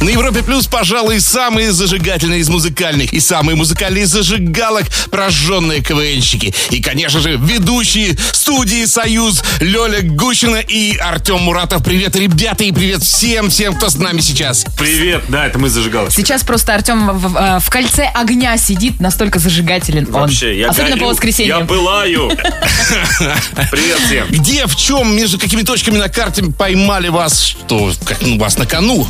На Европе Плюс, пожалуй, самые зажигательные из музыкальных и самые музыкальные из зажигалок прожженные КВНщики. И, конечно же, ведущие студии «Союз» Лёля Гущина и Артем Муратов. Привет, ребята, и привет всем-всем, кто с нами сейчас. Привет, да, это мы зажигалки. Сейчас просто Артем в, в- э, в кольце огня сидит, настолько зажигателен он. Вообще, я Особенно горю, по воскресеньям. Я пылаю. Привет всем. Где, в чем, между какими точками на карте поймали вас, что как, ну, вас на кону?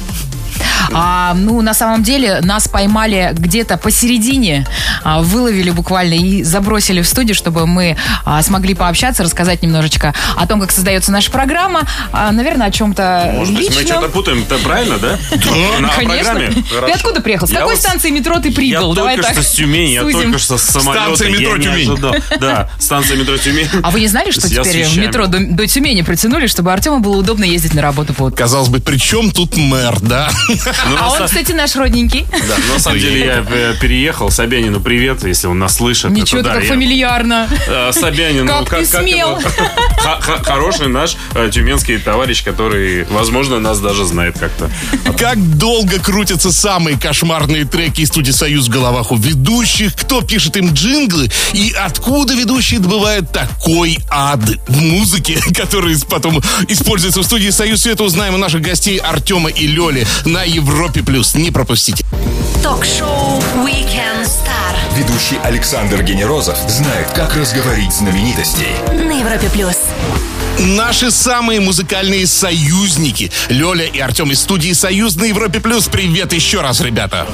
А, ну, на самом деле, нас поймали где-то посередине, а, выловили буквально и забросили в студию, чтобы мы а, смогли пообщаться, рассказать немножечко о том, как создается наша программа, а, наверное, о чем-то Может быть, мы личном. что-то путаем, это правильно, да? На Конечно. программе? Ты откуда приехал? С Я какой станции метро ты прибыл? Я Давай только так. что с Тюмени, я только что с самолета. Станция метро я Тюмень. Да, станция метро Тюмень. А вы не знали, что Я теперь метро до, Тюмени протянули, чтобы Артему было удобно ездить на работу? Казалось бы, при чем тут мэр, да? Ну, А он, кстати, наш родненький. Да, на самом деле я э, переехал. Собянину привет, если он нас слышит. Ничего я- фамильярно. Э, Собянин, Как ты смел? Хороший наш э, тюменский товарищ, который, возможно, нас даже знает как-то. Как долго крутятся самые кошмарные треки из студии «Союз» в головах у ведущих? Кто пишет им джинглы? И откуда ведущие добывают такой ад в музыке, который потом используется в студии «Союз»? Все это узнаем у наших гостей Артема и Лёли на Европе+. плюс. Не пропустите. Ток-шоу Weekend Star Ведущий Александр Генерозов знает, как разговорить знаменитостей. на Европе плюс. Наши самые музыкальные союзники. Лёля и Артем из студии «Союз» на Европе+. плюс. Привет еще раз, ребята.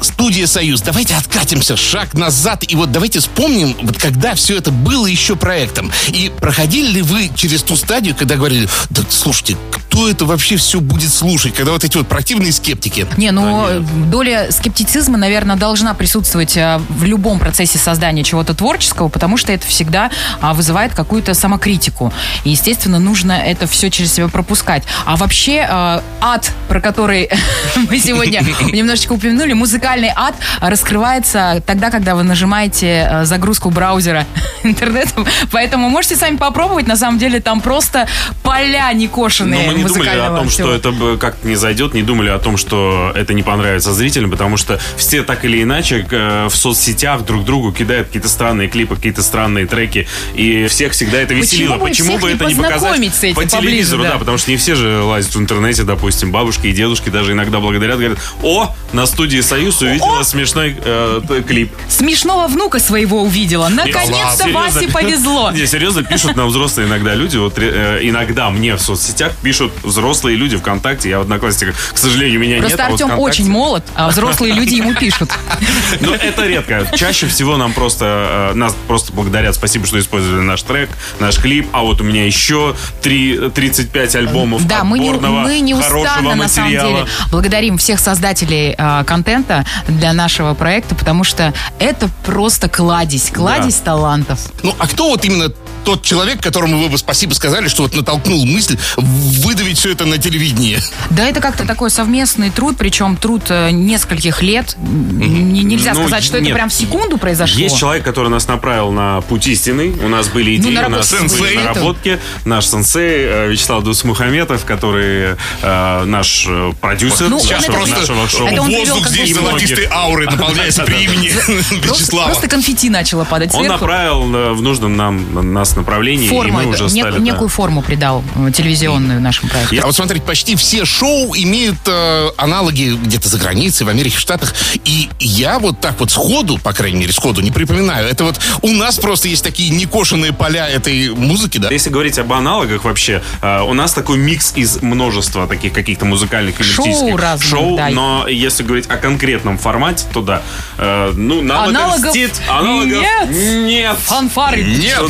Студия «Союз». Давайте откатимся шаг назад. И вот давайте вспомним, вот когда все это было еще проектом. И проходили ли вы через ту стадию, когда говорили, да слушайте, кто это вообще все будет слушать? Когда вот эти вот противные скептики. Не, ну, доля скептицизма, наверное, должна присутствовать а, в любом процессе создания чего-то творческого, потому что это всегда а, вызывает какую-то самокритику. И, естественно, нужно это все через себя пропускать. А вообще, а, ад, про который мы сегодня немножечко упомянули, музыкальный ад раскрывается тогда, когда вы нажимаете загрузку браузера интернетом. Поэтому можете сами попробовать. На самом деле, там просто поля некошенные Но мы не думали о том, всего. что это как-то не зайдет, не думали о том, что это не понравится зрителям, потому что все так или иначе э, в соцсетях друг другу кидают какие-то странные клипы, какие-то странные треки, и всех всегда это веселило. Почему всех бы не это не показать с этим по поближе, телевизору, да? да, потому что не все же лазят в интернете, допустим, бабушки и дедушки даже иногда благодарят, говорят, о, на студии «Союз» увидела смешной э, клип. Смешного внука своего увидела. Наконец-то? Васе повезло. Не, серьезно, пишут нам взрослые иногда люди. Вот э, иногда мне в соцсетях пишут взрослые люди ВКонтакте. Я в Одноклассниках, к сожалению, меня Просто нет. а вот Артем ВКонтакте- очень молод, а взрослые люди ему пишут. Но это редко. Чаще всего нам просто, э, нас просто благодарят. Спасибо, что использовали наш трек, наш клип. А вот у меня еще три- 35 альбомов Да, мы, не, мы неустанно, хорошего на самом деле, благодарим всех создателей а, контента для нашего проекта, потому что это просто кладезь, кладезь талантов. Ну, а кто вот именно тот человек, которому вы бы спасибо сказали, что вот натолкнул мысль выдавить все это на телевидении? Да, это как-то такой совместный труд, причем труд э, нескольких лет. Н- Нельзя Ну, сказать, что это нет. прям в секунду произошло. Есть человек, который нас направил на путь истинный. У нас были идеи, у нас наработки были сенсей. наработки. Наш сенсей э, Вячеслав Дусмухаметов, который э, наш э, продюсер Ну, Сейчас это- просто нашего шоу. Это он воздух здесь золотистой ауры наполняется при имени Просто, Вячеслава. просто конфетти начало падать Он направил в нужном нам на- нас направлении, Форму, и мы уже нек- стали... да. некую форму придал э, телевизионную нашему проекту. А вот смотрите, почти все шоу имеют э, аналоги где-то за границей, в Америке, в Штатах. И я вот так вот сходу, по крайней мере, сходу не припоминаю. Это вот у нас просто есть такие некошенные поля этой музыки, да? Если говорить об аналогах вообще, э, у нас такой микс из множества таких каких-то музыкальных Шоу разных, шоу, да. но если говорить о конкретном формате, то да. Э, ну, нам Аналогов это льстит. Аналогов нет. нет. Фанфары. Нет.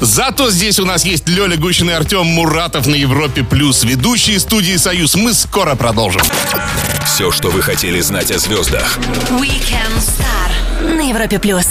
Зато здесь у нас есть Лёля Гущин и Артем Муратов на Европе+. плюс, Ведущие студии «Союз». Мы скоро продолжим. Все, что вы хотели знать о звездах. Weekend Star на Европе плюс.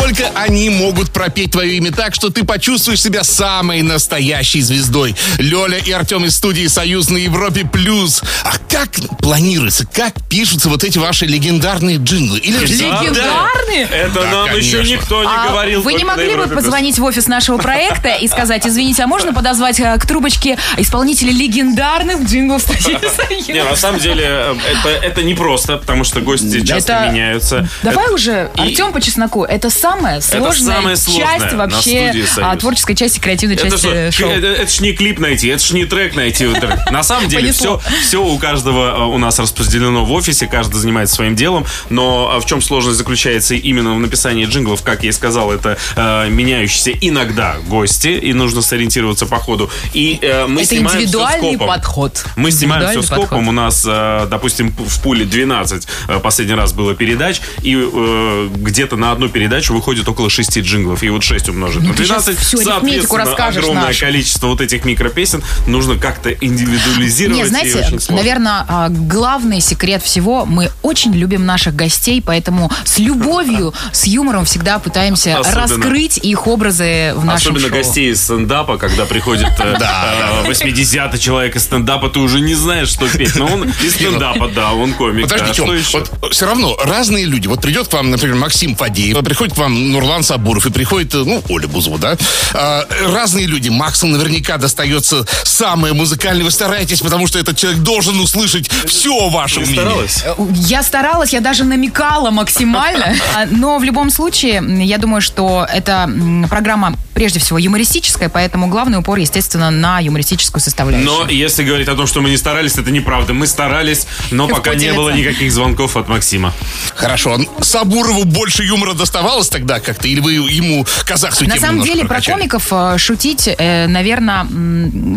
Только они могут пропеть твое имя так, что ты почувствуешь себя самой настоящей звездой. Лёля и Артем из студии «Союз» на Европе+. плюс. А как планируется, как пишутся вот эти ваши легендарные джинглы? Или Легендарные? Это Да, нам еще конечно. никто не А говорил. вы не могли бы позвонить в офис нашего проекта и сказать, извините, а можно подозвать э, к трубочке исполнителей легендарных джинглов? Не, на самом деле э, это, это не просто, потому что гости часто Это- меняются. Давай Это- уже, и- Артем по чесноку, это самая сложная самое сложное часть на вообще а, творческой части, креативной Это, части что, шоу. это, это ж не клип найти, это ж не трек найти. Это. На самом деле все, все у каждого э, у нас распределено в офисе, каждый занимается своим делом, но э, в чем сложность заключается именно в написании джинглов, как я и сказал, это э, меняющиеся иногда гости, и нужно сориентироваться по ходу. И э, мы Это снимаем индивидуальный скопом. подход. Мы снимаем все скопом. подход. У нас, э, допустим, в пуле 12 э, последний раз было передач, и э, где-то на одну передачу выходит около 6 джинглов. И вот 6 умножить Ну, на ты щас 12, всю арифметику соответственно, расскажешь огромное нашу. количество вот этих микропесен нужно как-то индивидуализировать. Не, знаете, наверное, а, главный секрет всего, мы очень любим наших гостей, поэтому с любовью, с юмором всегда пытаемся Особенно- раскрыть их образы в нашем Особенно шоу. гостей из стендапа, когда приходит э, э, 80-й человек из стендапа, ты уже не знаешь, что петь. Но он из стендапа, да, он комик. Подожди, Тём, что еще? вот все равно разные люди. Вот придет к вам, например, Максим Фадеев, приходит к вам Нурлан Сабуров и приходит, э, ну, Оля Бузова, да? А, разные люди. Максу наверняка достается самое музыкальное. Вы стараетесь, потому что этот человек должен услышать все о вашем Ты мнении. старалась? Я старалась, я даже намекала максимально. А, Но в любом случае, я думаю, что эта программа прежде всего юмористическая, поэтому главный упор, естественно, на юмористическую составляющую. Но если говорить о том, что мы не старались, это неправда. Мы старались, но пока не было никаких звонков от Максима. Хорошо. Сабурову больше юмора доставалось тогда как-то? Или вы ему казахскую На самом деле про комиков э, шутить, наверное,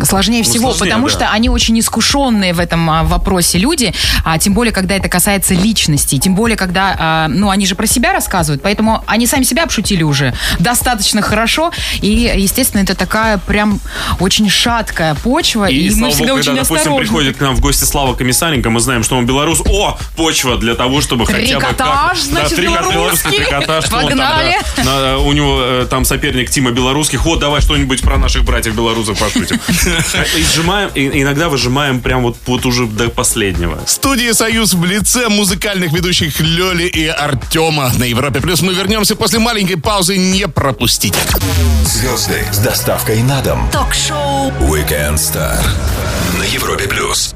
сложнее всего, Ну, сложнее, потому да. что они очень искушенные в этом а, вопросе люди, а тем более, когда это касается личности, тем более, когда, а, ну, они же про себя рассказывают, поэтому они сами себя обшутили уже достаточно хорошо, и, естественно, это такая прям очень шаткая почва, и, И, мы всегда богу, очень когда, допустим, осторожны. приходит к нам в гости Слава Комиссаренко, мы знаем, что он белорус. О, почва для того, чтобы хотя бы... Трикотаж, как- значит, да, белорусский. трикотаж. Он там, да, на- у него э, там соперник Тима Белорусских. Вот, давай что-нибудь про наших братьев белорусов пошутим. И сжимаем, и иногда выжимаем прям вот, вот уже до последнего. Студия «Союз» в лице музыкальных ведущих Лёли и Артема на Европе+. плюс. Мы вернемся после маленькой паузы. Не пропустите. Звезды с доставкой на дом. Ток-шоу Weekend Star на Европе плюс.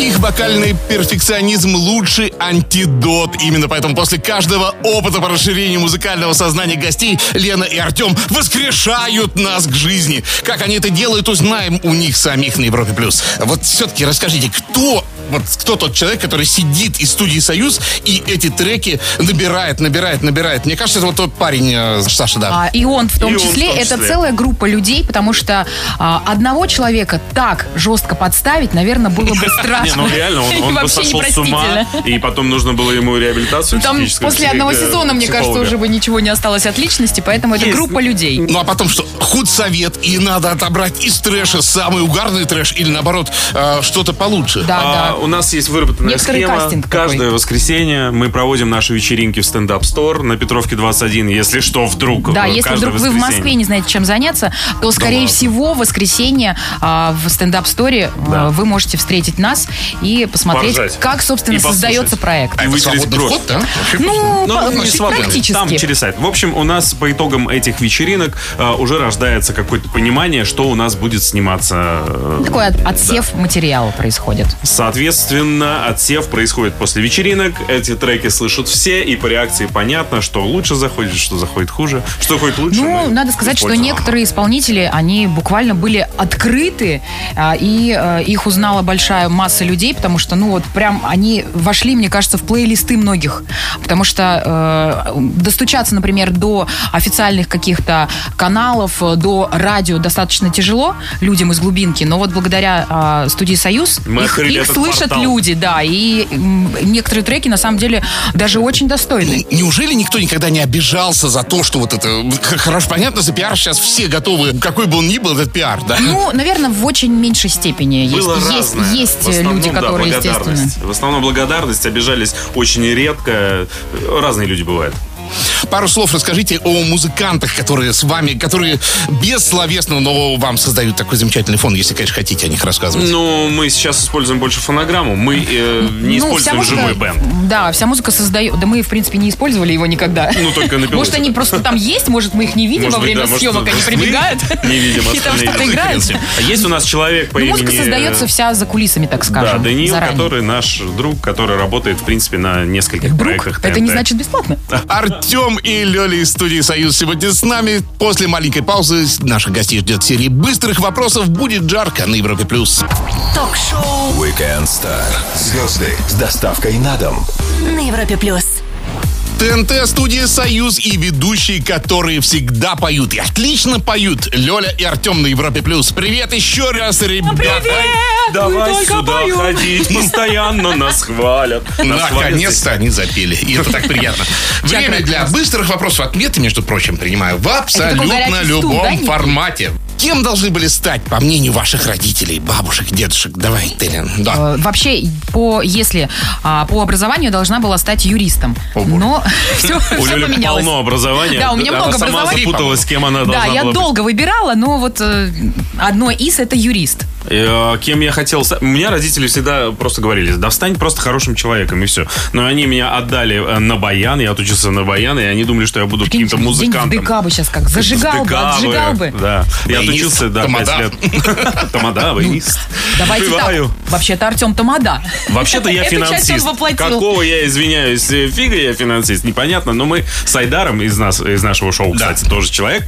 Их вокальный перфекционизм – лучший антидот. Именно поэтому после каждого опыта по расширению музыкального сознания гостей Лена и Артем воскрешают нас к жизни. Как они это делают, узнаем у них самих на Европе+. плюс. Вот все-таки расскажите, кто вот кто тот человек, который сидит из студии «Союз» и эти треки набирает, набирает, набирает. Мне кажется, это вот тот парень, э, Саша, да. А, и он в том И он в числе, том это числе. целая группа людей, потому что а, одного человека так жестко подставить, наверное, было бы страшно. Не, ну реально, он, И он бы вообще сошел с ума, и потом нужно было ему реабилитацию Там после одного э, сезона, мне кажется, уже бы ничего не осталось от личности, поэтому это группа людей. Ну а потом что? Худсовет, и надо отобрать из трэша самый угарный трэш или наоборот э, что-то получше. Да, А, да. У нас есть выработанная Некоторый схема. Каждое воскресенье мы проводим наши вечеринки в стендап стор на Петровке 21. Если что, вдруг. Да, э, если вдруг вы в. Москве не знаете, чем заняться, то, скорее ладно. всего, в воскресенье а, в стендап-сторе а, Да. вы можете встретить нас и посмотреть, Поржать. как, собственно, И создается проект. А И вытереть кровь. вход, да? Вообще? Ну, Ну, по- не свободный. практически. Там через сайт. В общем, у нас по итогам этих вечеринок э, уже рождается какое-то понимание, что у нас будет сниматься. э, Такой от- отсев материала происходит. Соответственно, отсев происходит после вечеринок. Эти треки слышат все, и по реакции понятно, что лучше заходит, что заходит хуже. Что заходит лучше. Ну, надо сказать, что некоторые исполнители, они буквально были открыты, а, и а, их узнала большая масса людей, потому что, ну, вот прям они вошли, мне кажется, в плейлисты многих. Потому что э, достучаться, например, до официальных каких-то каналов, э, до радио достаточно тяжело людям из глубинки, но вот благодаря а, студии «Союз» Мы их, их этот слышат портал. люди, да, и некоторые треки, на самом деле, даже очень достойны. Неужели никто никогда не обижался за то, что вот это... Хорошо, понятно, за пиар сейчас все готовы, какой бы он ни был, этот пиар, да? Ну, наверное, в очень меньшей степени есть. Было есть разное. есть основном, люди, да, которые, естественно. благодарность. В основном благодарность, обижались очень редко. Разные люди бывают. Пару слов расскажите о музыкантах, которые с вами, которые бессловесно, но вам создают такой замечательный фон, если, конечно, хотите о них рассказывать. Ну, мы сейчас используем больше фонограмму. Мы э, не Ну, используем музыка- живой бенд. Да, вся музыка создает. Да мы, в принципе, не использовали его никогда. Ну, только на пилоте. Может, они просто там есть, может, мы их не видим Может во быть, время да, может, съемок, они прибегают. Не видим И там что-то играют. А Есть у нас человек по Ну, имени... музыка создается вся за кулисами, так Да, скажем. Даниил, заранее. который наш друг, который работает, в принципе, на нескольких проектах Это не значит бесплатно. Артем и Лёля из студии «Союз» сегодня с нами. После маленькой паузы наших гостей ждет серия быстрых вопросов. Будет жарко на Европе+. плюс. Ток-шоу Weekend Star. Звезды с доставкой на дом. на Европе плюс. ТНТ, студия «Союз» и ведущие, которые всегда поют. И отлично поют. Лёля и Артем на Европе+. плюс. Привет еще раз, ребята. Давай сюда ходить, постоянно нас хвалят. Нас хвалят. Наконец-то они запели. И это так приятно. Время для быстрых вопросов. Отметы, между прочим, принимаю в абсолютно любом формате. Кем должны были стать, по мнению ваших родителей, бабушек, дедушек? Давай, Телин. Да. Э, Вообще, по, если а, по образованию должна была стать юристом. О. Но все, У Лёли поменялось. полно образования. Да, у меня Она много сама образования. запуталась, кем она должна Да, я была быть. долго выбирала, но вот э, одно из это юрист. Э, Кем я хотел стать? У меня родители всегда просто говорили, да стань просто хорошим человеком, и все. Но они меня отдали э, на баян, я отучился на баян, и они думали, что я буду каким-то День в музыкантом. ДК бы сейчас как зажигал бы, отжигал бы. Да. Я отучился, да, тамада. пять лет. Тамада, баянист. Давайте так. Вообще-то Артем Тамада. Вообще-то я финансист. Какого я извиняюсь, э, фига я финансист, непонятно. Но мы с Айдаром из нас, из нашего шоу, Да. кстати, тоже человек.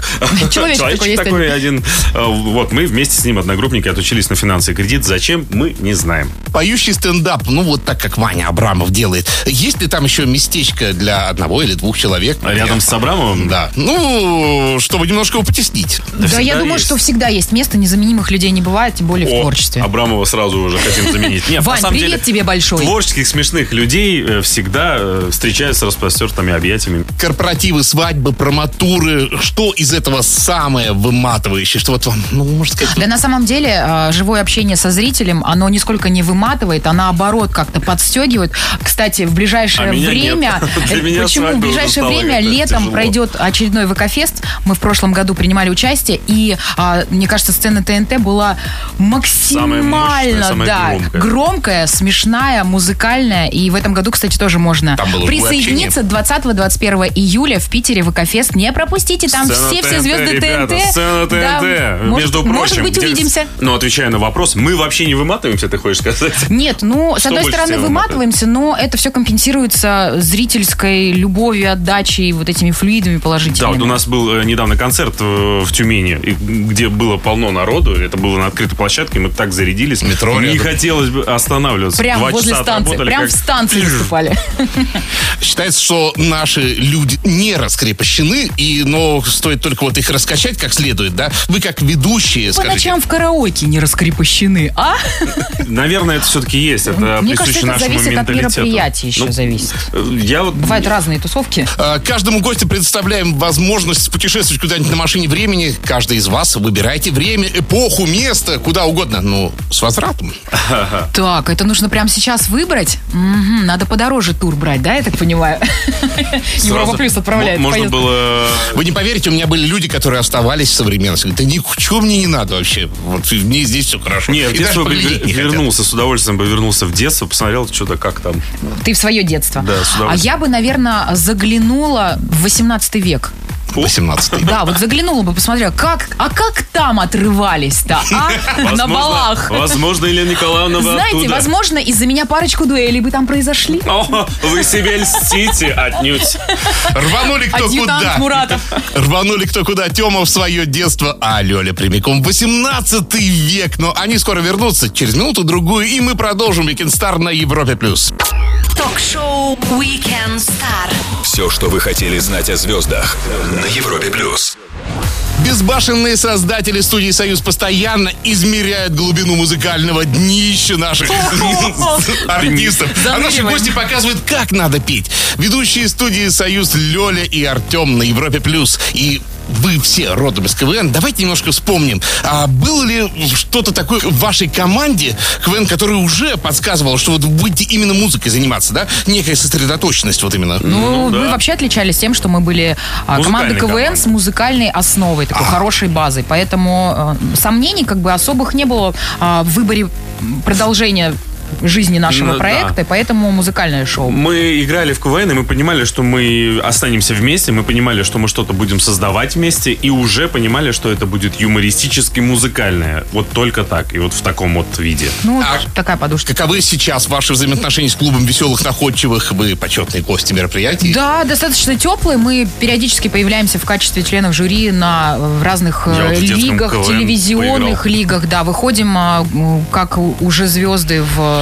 Человечек такой один. Вот мы вместе с ним одногруппники отучились на финансы и кредит. Зачем мы не знаем. Поющий стендап, ну вот так, как Ваня Абрамов делает. Есть ли там еще местечко для одного или двух человек? Рядом с Абрамовым. Да. Ну, чтобы немножко его потеснить. Да, всегда я думаю, есть. что всегда есть место, незаменимых людей не бывает, тем более в О, творчестве. Абрамова сразу уже хотим заменить. Нет, Вань, на самом привет деле, тебе большой. Творческих, смешных людей э, всегда э, встречаются с распростертыми объятиями. Корпоративы, свадьбы, проматуры. Что из этого самое выматывающее? Что вот вам, ну, можно сказать, Да на самом деле э, живое общение со зрителем, оно нисколько не выматывает, а наоборот как-то подстегивает. Кстати, в ближайшее А время... э, Почему? В ближайшее время летом тяжело. пройдет очередной ВК-фест. Мы в прошлом году принимали участие, и, а, мне кажется, сцена ТНТ была максимально мощная, самая да, громкая. громкая, смешная, музыкальная. И в этом году, кстати, тоже можно присоединиться 20-21 июля в Питере ВК-фест. Не пропустите, там все-все звезды ребята, ТНТ. Сцена ТНТ. Да, может, Между прочим, может быть, где- увидимся. Ну, отвечая на вопрос, мы вообще не выматываемся, ты хочешь сказать? Нет, ну, с одной стороны, выматываемся, но это все компенсируется зрительской любовью, отдачей, вот этими флюидами Да, положительными. вот у нас был э, недавно концерт э, в Тюмени, где было полно народу. Это было на открытой площадке, мы так зарядились. Метро Не хотелось бы останавливаться. Прям Два возле часа станции, отработали, прям как- в станции выступали. Считается, что наши люди не раскрепощены, и, но стоит только вот их раскачать как следует, да? Вы как ведущие, По скажите. ночам в караоке не раскрепощены, а? Наверное, это все-таки есть. Это Мне кажется, это зависит от мероприятия еще Ну, зависит. э, Я вот... Бывают разные тусовки. А, Каждому гостю предоставляем возможность путешествовать куда-нибудь на машине времени. Каждый из вас выбирайте время, эпоху, место, куда угодно. Ну, с возвратом. Так, это нужно прямо сейчас выбрать? Мгм, надо подороже тур брать, да, я так понимаю? Европа Плюс отправляет. Можно было... Вы не поверите, у меня были люди, которые оставались в современности. Да ничего мне не надо вообще. Вот мне здесь все хорошо. Нет, в детство бы вернулся, с удовольствием бы вернулся в детство, посмотрел что-то, как там. Ты в свое детство. Да, с а удовольствием. я бы, наверное, заглянула в 18 век. 18 Да, вот заглянула бы, посмотрела, как, а как там отрывались-то, а? На балах. Возможно, Елена Николаевна вы Знаете, оттуда. возможно, из-за меня парочку дуэлей бы там произошли. О, вы себе льстите отнюдь. Рванули кто Адъютант куда. Муратов. Рванули кто куда. Тема в свое детство, а Лёля прямиком в 18 век. Но они скоро вернутся через минуту-другую, и мы продолжим Weekend Star на Европе+. плюс. Ток-шоу Weekend Star. Все, что вы хотели знать о звездах на Европе плюс. Безбашенные создатели студии «Союз» постоянно измеряют глубину музыкального днища наших артистов. А наши гости показывают, как надо петь. Ведущие студии «Союз» Лёля и Артем на Европе+. плюс. И вы все родом из КВН. Давайте немножко вспомним. А было ли что-то такое в вашей команде КВН, которое уже подсказывало, что вот будете именно музыкой заниматься, да? Некая сосредоточенность вот именно. Ну, Ну, да. мы вообще отличались тем, что мы были а, командой Музыкальной КВН командой. с музыкальной основой, такой хорошей базой. Поэтому э, сомнений как бы особых не было а, в выборе продолжения жизни нашего Ну, да. проекта, поэтому музыкальное шоу. Мы играли в КВН, и мы понимали, что мы останемся вместе, мы понимали, что мы что-то будем создавать вместе, и уже понимали, что это будет юмористически музыкальное. Вот только так, и вот в таком вот виде. Ну, А такая подушка. Каковы сейчас ваши взаимоотношения с клубом веселых находчивых? Вы почетные гости мероприятий. Да, достаточно теплые. Мы периодически появляемся в качестве членов жюри на в разных Я э, вот лигах, телевизионных поиграл. лигах. Да, выходим а, как уже звезды в э,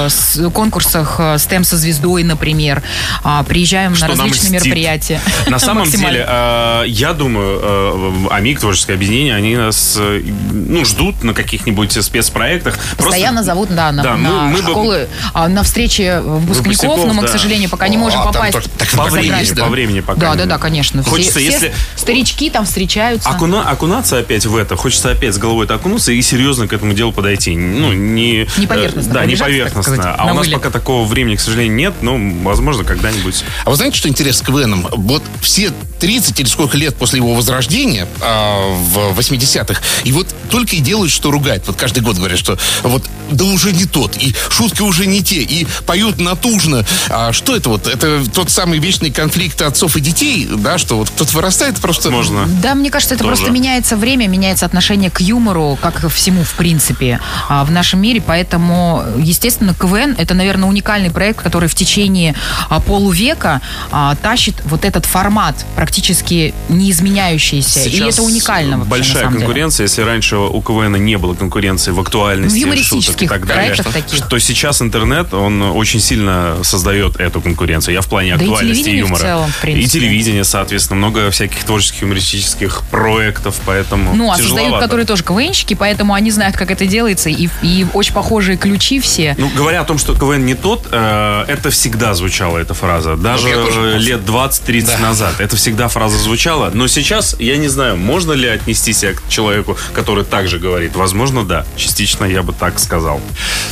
конкурсах э, STEM со звездой, например. А, Приезжаем Что на различные мероприятия. На самом деле, э, я думаю, э, АМИК, творческое объединение, они нас э, ну, ждут на каких-нибудь спецпроектах. Просто- Постоянно зовут, да, на, Да, мы- на мы бы- школы, а, на встречи выпускников, Выпускников, но мы, к да. сожалению, пока не можем А, попасть. только- так По времени, да? по времени пока. Да, да, да, конечно. Хочется, все если старички там встречаются. окуна- окунаться опять в это, хочется опять с головой окунуться и серьезно к этому делу подойти. Ну, не... Не поверхностно э, Да, не так поверхностно. Сказать, а на у нас вылет. пока такого времени, к сожалению, нет, но, возможно, когда-нибудь. А вы знаете, что интересно с КВНом? Вот все 30 или сколько лет после его возрождения а, в 80-х, и вот только и делают, что ругают. Вот каждый год говорят, что вот да уже не тот, и шутки уже не те, и поют натужно. А что это вот? Это тот самый вечный конфликт отцов и детей, да, что вот кто-то вырастает просто... Можно. Да, мне кажется, это Тоже. просто меняется время, меняется отношение к юмору, как ко всему, в принципе, а, в нашем мире. Поэтому, естественно, КВН — это, наверное, уникальный проект, который в течение а, полувека тащит вот этот формат, практически не изменяющийся. И Сейчас это уникально вообще, большая деле. конкуренция. Если раньше у КВН не было конкуренции в актуальности, юмористических шуток и так далее, таких. то сейчас интернет, он очень сильно создает эту конкуренцию. Я в плане Да и актуальности в юмора. целом, в принципе. И телевидение, соответственно, много всяких творческих юмористических проектов, поэтому Ну, а создают, которые тоже КВНщики, поэтому они знают, как это делается, и, и очень похожие ключи все. Ну, говоря о том, что КВН не тот, э, это всегда звучала эта фраза. Даже Ну, лет 20-30 назад. Это всегда фраза звучала. Но сейчас, я не знаю, можно ли отнести себя к человеку, который также говорит. Возможно, да. Частично я бы так сказал.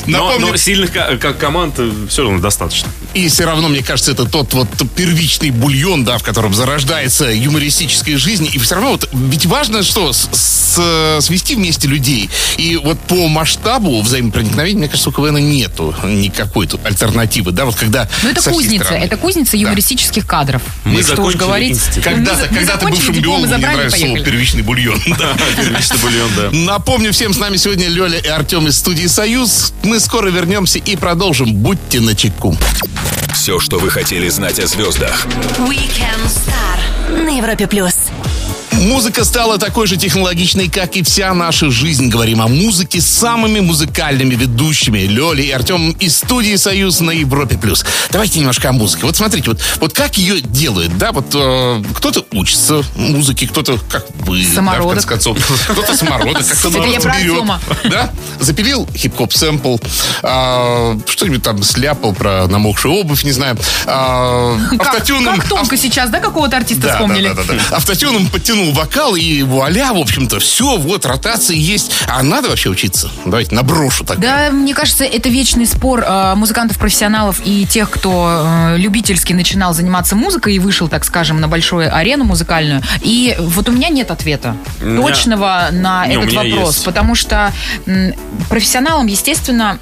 Но, Напомню- но сильных как команд все равно достаточно. И все равно, мне кажется, это тот вот первичный бульон, да, в котором зарождается юмористическая жизнь. И все равно вот, ведь важно что? С- с- свести вместе людей. И вот по масштабу взаимопроникновения, мне кажется, у КВН нету никакой тут альтернативы, да, вот когда... Ну, это кузница, стороны. это кузница юмористических кадров. Мы что уж говорить. Институт. Когда-то, когда-то бывшим биологом мне нравится слово первичный бульон. Да. Первичный бульон, да. Напомню всем, с нами сегодня Лёля и Артем из студии «Союз». Мы скоро вернемся и продолжим. Будьте начеку. Все, что вы хотели знать о звездах. Weekend Star на Европе плюс. Музыка стала такой же технологичной, как и вся наша жизнь. Говорим о музыке с самыми музыкальными ведущими. Лёля и Артем из студии «Союз» на Европе+. плюс. Давайте немножко о музыке. Вот смотрите, вот, вот как ее делают, да? Вот э, кто-то учится музыке, кто-то, как вы, да, в Самородок. конце концов. Кто-то самородок, про берет. Да? Запилил хип-хоп сэмпл, а, что-нибудь там сляпал про намокшую обувь, не знаю. А, Как, автотюном- как тонко сейчас, да, какого-то артиста вспомнили? да, да, да. Автотюном подтянул вокал, и вуаля, в общем-то, все, вот, ротации есть. А надо вообще учиться? Давайте наброшу так. Да, мне кажется, это вечный спор э, музыкантов-профессионалов и тех, кто э, любительски начинал заниматься музыкой и вышел, так скажем, на большую арену музыкальную. И вот у меня нет ответа меня- точного на Не, этот вопрос, есть. потому что м, профессионалам, естественно,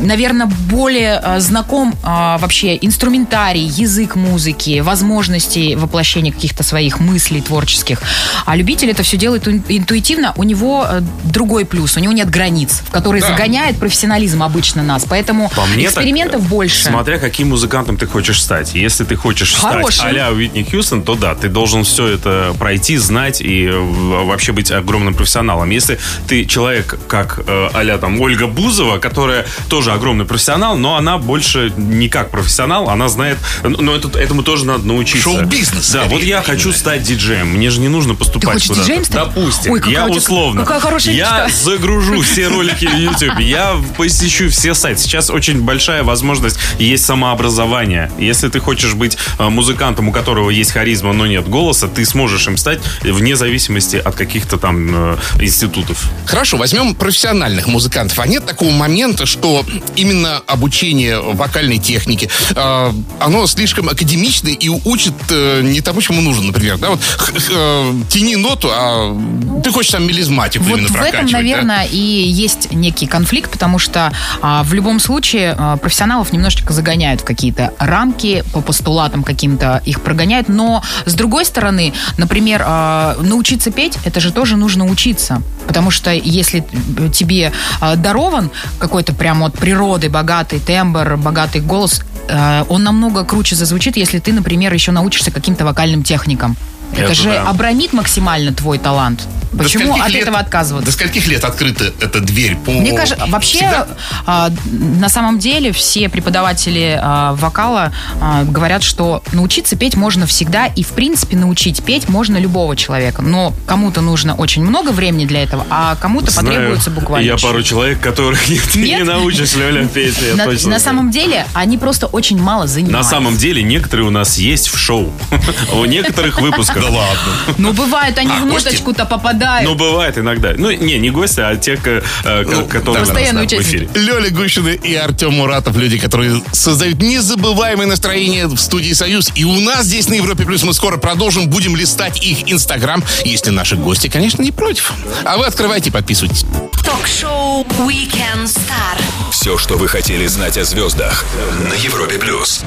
наверное, более э, знаком э, вообще инструментарий, язык музыки, возможности воплощения каких-то своих мыслей творческих. А любитель это все делает ин- интуитивно. У него э, другой плюс, у него нет границ, в которые Да. загоняет профессионализм обычно нас. Поэтому По мне так, экспериментов э, больше. Смотря каким музыкантом ты хочешь стать. Если ты хочешь Хорошим. стать а-ля Уитни Хьюстон, то да, ты должен все это пройти, знать и э, вообще быть огромным профессионалом. Если ты человек, как а-ля там Ольга Бузова, которая тоже огромный профессионал, но она больше не как профессионал, она знает, но это- этому тоже надо научиться. Шоу-бизнес, Да, вот я хочу стать диджеем. Мне мне же не нужно поступать хочешь куда-то. стать? Допустим, Ой, я условно. какая хорошая Я мечта. загружу все ролики в YouTube, я посещу все сайты. Сейчас очень большая возможность есть самообразование. Если ты хочешь быть э, музыкантом, у которого есть харизма, но нет голоса, ты сможешь им стать вне зависимости от каких-то там э, институтов. Хорошо, возьмем профессиональных музыкантов. А нет такого момента, что именно обучение вокальной технике, э, оно слишком академичное и учит э, не тому, чему нужно, например. Да, вот х- х- э, тяни ноту, а ты хочешь там мелизматику Вот именно в этом, прокачивать, да? наверное, и есть некий конфликт, потому что а, в любом случае а, профессионалов немножечко загоняют в какие-то рамки, по постулатам каким-то их прогоняют. Но, с другой стороны, например, а, научиться петь, это же тоже нужно учиться. Потому что если э, тебе а, дарован какой-то прям от природы богатый тембр, богатый голос, э, он намного круче зазвучит, если ты, например, еще научишься каким-то вокальным техникам. Это, Это же да. обрамит максимально твой талант. Почему от лет- этого отказываться? До скольких лет открыта эта дверь? По... Мне кажется, вообще, Всегда? а, на самом деле, все преподаватели а, вокала а, говорят, что научиться петь можно всегда, и, в принципе, научить петь можно любого человека. Но кому-то нужно очень много времени для этого, а кому-то Знаю, потребуется буквально. Я пару человек, которых ты Нет? не научишь, Лёля, петь. на, точно на самом деле, они просто очень мало На занимаются. самом деле, некоторые у нас есть в шоу. В некоторых выпусках. Да ладно. Ну, бывает, они А, в ноточку-то попадают. Ну, бывает иногда. Ну, не, не гости, а те, э, Ну, которые да, в эфире. Лёля Гущина и Артем Муратов, люди, которые создают незабываемое настроение в студии «Союз». И у нас здесь на Европе Плюс мы скоро продолжим, будем листать их Инстаграм, если наши гости, конечно, не против. А вы открывайте и подписывайтесь. Ток-шоу Weekend Star. Все, что вы хотели знать о звездах на Европе плюс.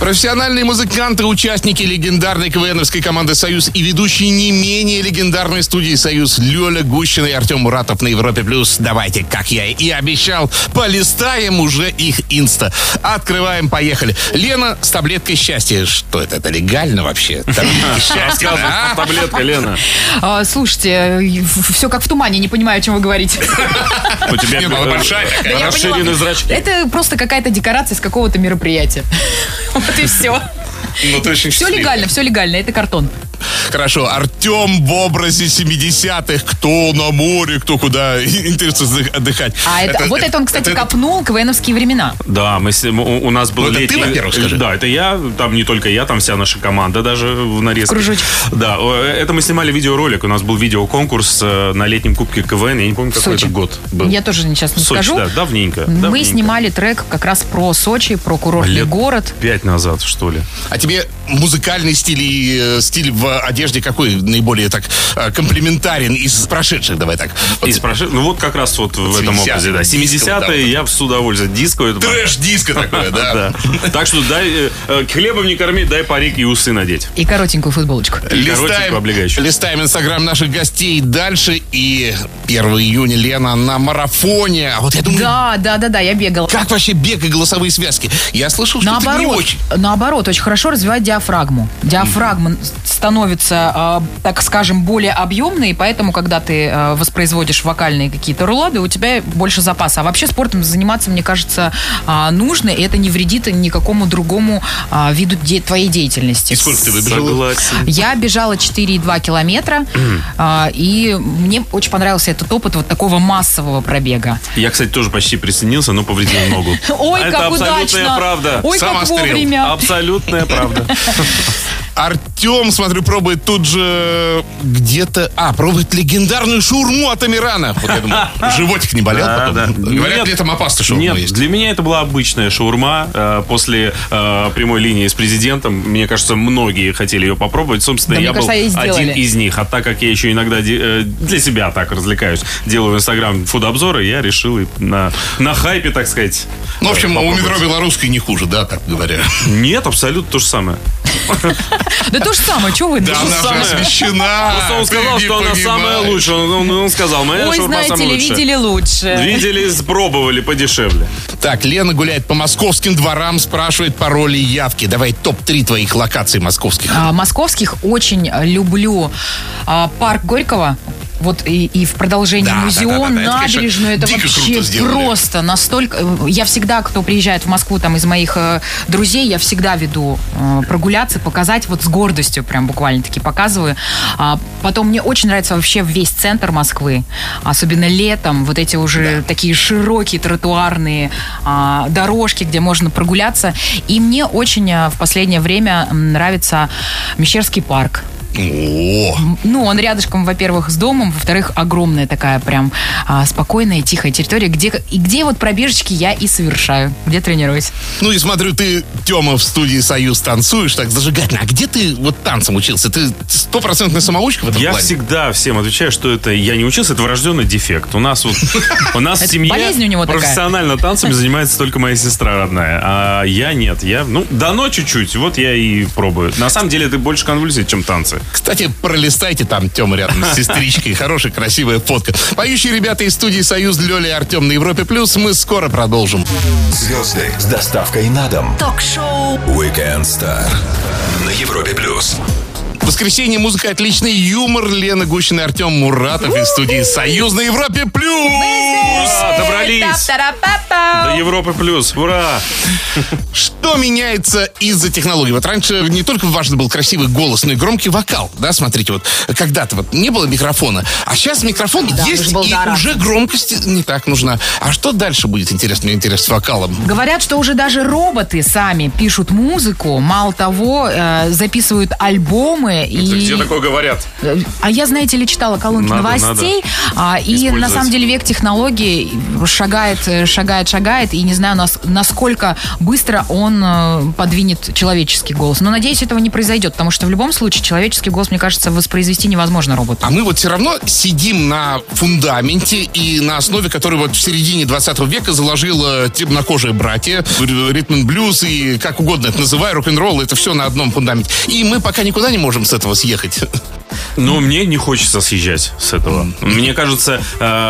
Профессиональные музыканты, участники легендарной КВНовской команды «Союз» и ведущие не менее легендарной студии «Союз» Лёля Гущина и Артем Муратов на Европе+. плюс. Давайте, как я и обещал, полистаем уже их инста. Открываем, поехали. Лена с таблеткой счастья. Что это? Это легально вообще? Счастья, да? Таблетка, Лена. А, слушайте, все как в тумане, не понимаю, о чем вы говорите. У тебя ну, она большая э, такая. Поняла. зрачки. Это просто какая-то декорация с какого-то мероприятия. Вот и все. Ну, ты очень Все легально, все легально, это картон. Хорошо, Артем в образе 70-х. Кто на море, кто куда. Интересно отдыхать. А это, вот это он, кстати, это- копнул КВНовские времена. Да, мы, с- у, у нас был Ну, это ты, летний... во-первых, скажи. Да, это я, там не только я, там вся наша команда даже в нарезке. Кружочек. Да, это мы снимали видеоролик, у нас был видеоконкурс э, на летнем кубке КВН, я не помню, какой Сочи. это год был. Я тоже сейчас не Сочи, скажу. да, давненько. Мы давненько. снимали трек как раз про Сочи, про курортный Лет город. Пять назад, что ли. А тебе музыкальный стиль и э, стиль в одежде какой наиболее так э, комплементарен из прошедших, давай так? Вот Из прошед- Ну вот как раз вот в этом 70-е, образе, да. диско, 70-е да, вот я с удовольствием. Диско это... Трэш-диско такое, да? Да. Так что дай э, хлебом не корми, дай парик и усы надеть. И коротенькую футболочку. Облегающую. листаем инстаграм наших гостей дальше. И 1 июня Лена на марафоне. А вот я думаю, Да, да, да, да, я бегала. как вообще бег и голосовые связки? Я слышал, что ты не Наоборот, очень. наоборот, очень хорошо развивает диафрагму. Диафрагма становится, а, так скажем, более объемной, и поэтому, когда ты а, воспроизводишь вокальные какие-то рулады, у тебя больше запаса. А вообще спортом заниматься, мне кажется, а, нужно, и это не вредит никакому другому виду де- твоей деятельности. И сколько ты выбежала? Согласен. Я бежала 4,2 километра, и мне очень понравился этот опыт вот такого массового пробега. Я, кстати, тоже почти присоединился, но повредил ногу. Ой, Это как абсолютная удачно! правда. Ой, Сам как острел. вовремя! Абсолютная правда. правда. Артем, смотрю, пробует тут же где-то... А, пробует легендарную шаурму от Амирана. Вот я думаю, животик не болел Да, потом? да. Говорят, Нет. летом опасно шаурма Нет, есть. для меня это была обычная шаурма. Э, После э, прямой линии с президентом, мне кажется, многие хотели ее попробовать. Собственно, Да, я был кажется, один из них. А так как я еще иногда э, для себя так развлекаюсь, делаю в Инстаграм фуд-обзоры, я решил и на, на хайпе, так сказать. Ну, в общем, у метро белорусской не хуже, да, так говоря. Нет, абсолютно то же самое. Да то же самое, что вы? Да, она же самое. освещена. Просто он сказал, что она самая лучшая. Он, сказал, моя шаурма знаете самая лучшая. видели лучше. Видели, пробовали подешевле. Так, Лена гуляет по московским дворам, спрашивает пароли и явки. Давай топ-3 твоих локаций московских. А, Московских очень люблю а, парк Горького. Вот и, и в продолжении Да, да, музеон, да, да, да. Это, конечно, набережную, это дико вообще просто настолько... э, Я всегда, кто приезжает в Москву там из моих э, друзей, я всегда веду э, прогуляться, показать вот с гордостью прям буквально таки показываю. А потом мне очень нравится вообще весь центр Москвы, особенно летом, вот эти уже такие широкие тротуарные а, дорожки, где можно прогуляться. И мне очень э, в последнее время нравится Мещерский парк. О, Ну, он рядышком, во-первых, с домом, во-вторых, огромная такая прям а, спокойная, тихая территория, где, и где вот пробежечки я и совершаю, где тренируюсь. ну и смотрю, ты, Тёма, в студии «Союз» танцуешь так зажигательно. А где ты вот танцам учился? Ты стопроцентный самоучка в этом Я плане? всегда всем отвечаю, что это я не учился, это врожденный дефект. У нас вот у нас такая. профессионально танцами занимается только моя сестра родная, а я нет. Я ну дано чуть-чуть, вот я и пробую. На самом деле это больше конвульсии, чем танцы. Кстати, пролистайте там Тёма рядом с сестричкой. Хорошая, красивая фотка. Поющие ребята из студии «Союз» Лёля и Артем на Европе+. плюс. Мы скоро продолжим. Звезды с доставкой на дом. Ток-шоу Weekend Star на Европе плюс. В воскресенье музыка отличный юмор. Лена Гущина и Артем Муратов из студии «Союз» на Европе+. плюс. Добрались до Европы плюс. Ура! Что меняется из-за технологий? Вот раньше не только важно был красивый голос, но и громкий вокал. Да, смотрите, вот когда-то вот не было микрофона, а сейчас микрофон есть, нужно было и доораться. уже громкость не так нужна. А что дальше будет интересно? Мне интересно с вокалом. Говорят, что уже даже роботы сами пишут музыку, мало того, э, записывают альбомы. и... Где такое говорят? Э, А я, знаете ли, читала колонки Надо, новостей, а, и на самом деле век технологий шагает, э, шагает, шагает, и не знаю, нас- насколько быстро он э, подвинет человеческий голос. Но надеюсь, этого не произойдет, потому что в любом случае человеческий голос, мне кажется, воспроизвести невозможно роботу. А мы вот все равно сидим на фундаменте и на основе, которую вот в середине 20 века заложило темнокожие братья, ритм блюз и как угодно это называй, рок-н-ролл, это все на одном фундаменте. И мы пока никуда не можем с этого съехать. Но мне не хочется съезжать с этого. Мне кажется,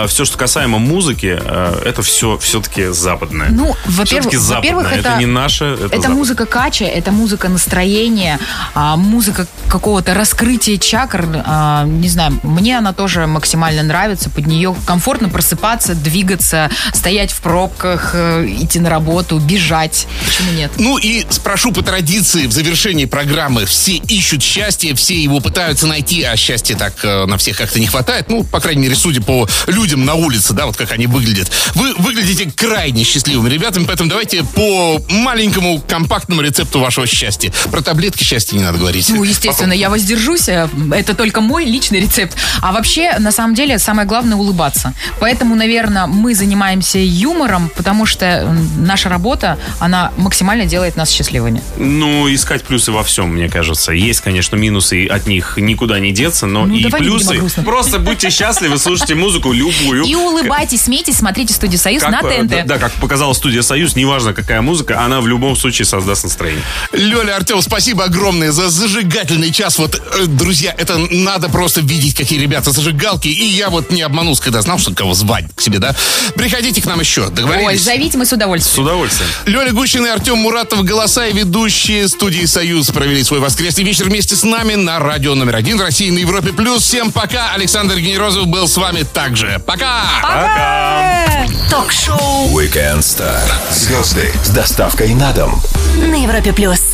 все, что касаемо музыки, э, это все все-таки западное. Ну, во-первых, Все-таки западное. во-первых, это, это, не наше, это, это западное. музыка кача, это музыка настроения, а, музыка какого-то раскрытия чакр. а, не знаю, мне она тоже максимально нравится. Под нее комфортно просыпаться, двигаться, стоять в пробках, э, идти на работу, бежать. Почему нет? Ну и спрошу по традиции в завершении программы. Все ищут счастье, все его пытаются найти, а счастья так э, на всех как-то не хватает. Ну, по крайней мере, судя по людям на улице, да, вот как они выглядят. Вы выглядите крайне счастливыми ребятами, поэтому давайте по маленькому компактному рецепту вашего счастья. Про таблетки счастья не надо говорить. Ну, естественно, я воздержусь. э, Это только мой личный рецепт. А вообще, на самом деле, самое главное улыбаться. Поэтому, наверное, мы занимаемся юмором, потому что наша работа, она максимально делает нас счастливыми. Ну, искать плюсы во всем, мне кажется. Есть, конечно, минусы, от них никуда не деться, но Ну, и плюсы. Просто будьте счастливы, слушайте музыку любую. И улыбайтесь, смейтесь, смотрите студию «Союз» Как, на э, ТНТ. Да, да, как показала студия «Союз», неважно какая музыка, она в любом случае создаст настроение. Лёля, Артем, спасибо огромное за зажигательный час. Вот, э, друзья, это надо просто видеть, какие ребята зажигалки. И я вот не обманулся, когда знал, что кого звать к себе, да? Приходите к нам еще, договорились? Ой, зовите мы с С удовольствием. удовольствием. Лёля Гущин и Артем Муратов, голоса и ведущие студии «Союз» провели свой воскресный вечер вместе с нами на радио номер один в России на Европе+. плюс. Всем пока. Александр Генерозов был с вами также. Пока! Пока! Ток-шоу Weekend Star. Звезды с доставкой на дом. на Европе плюс.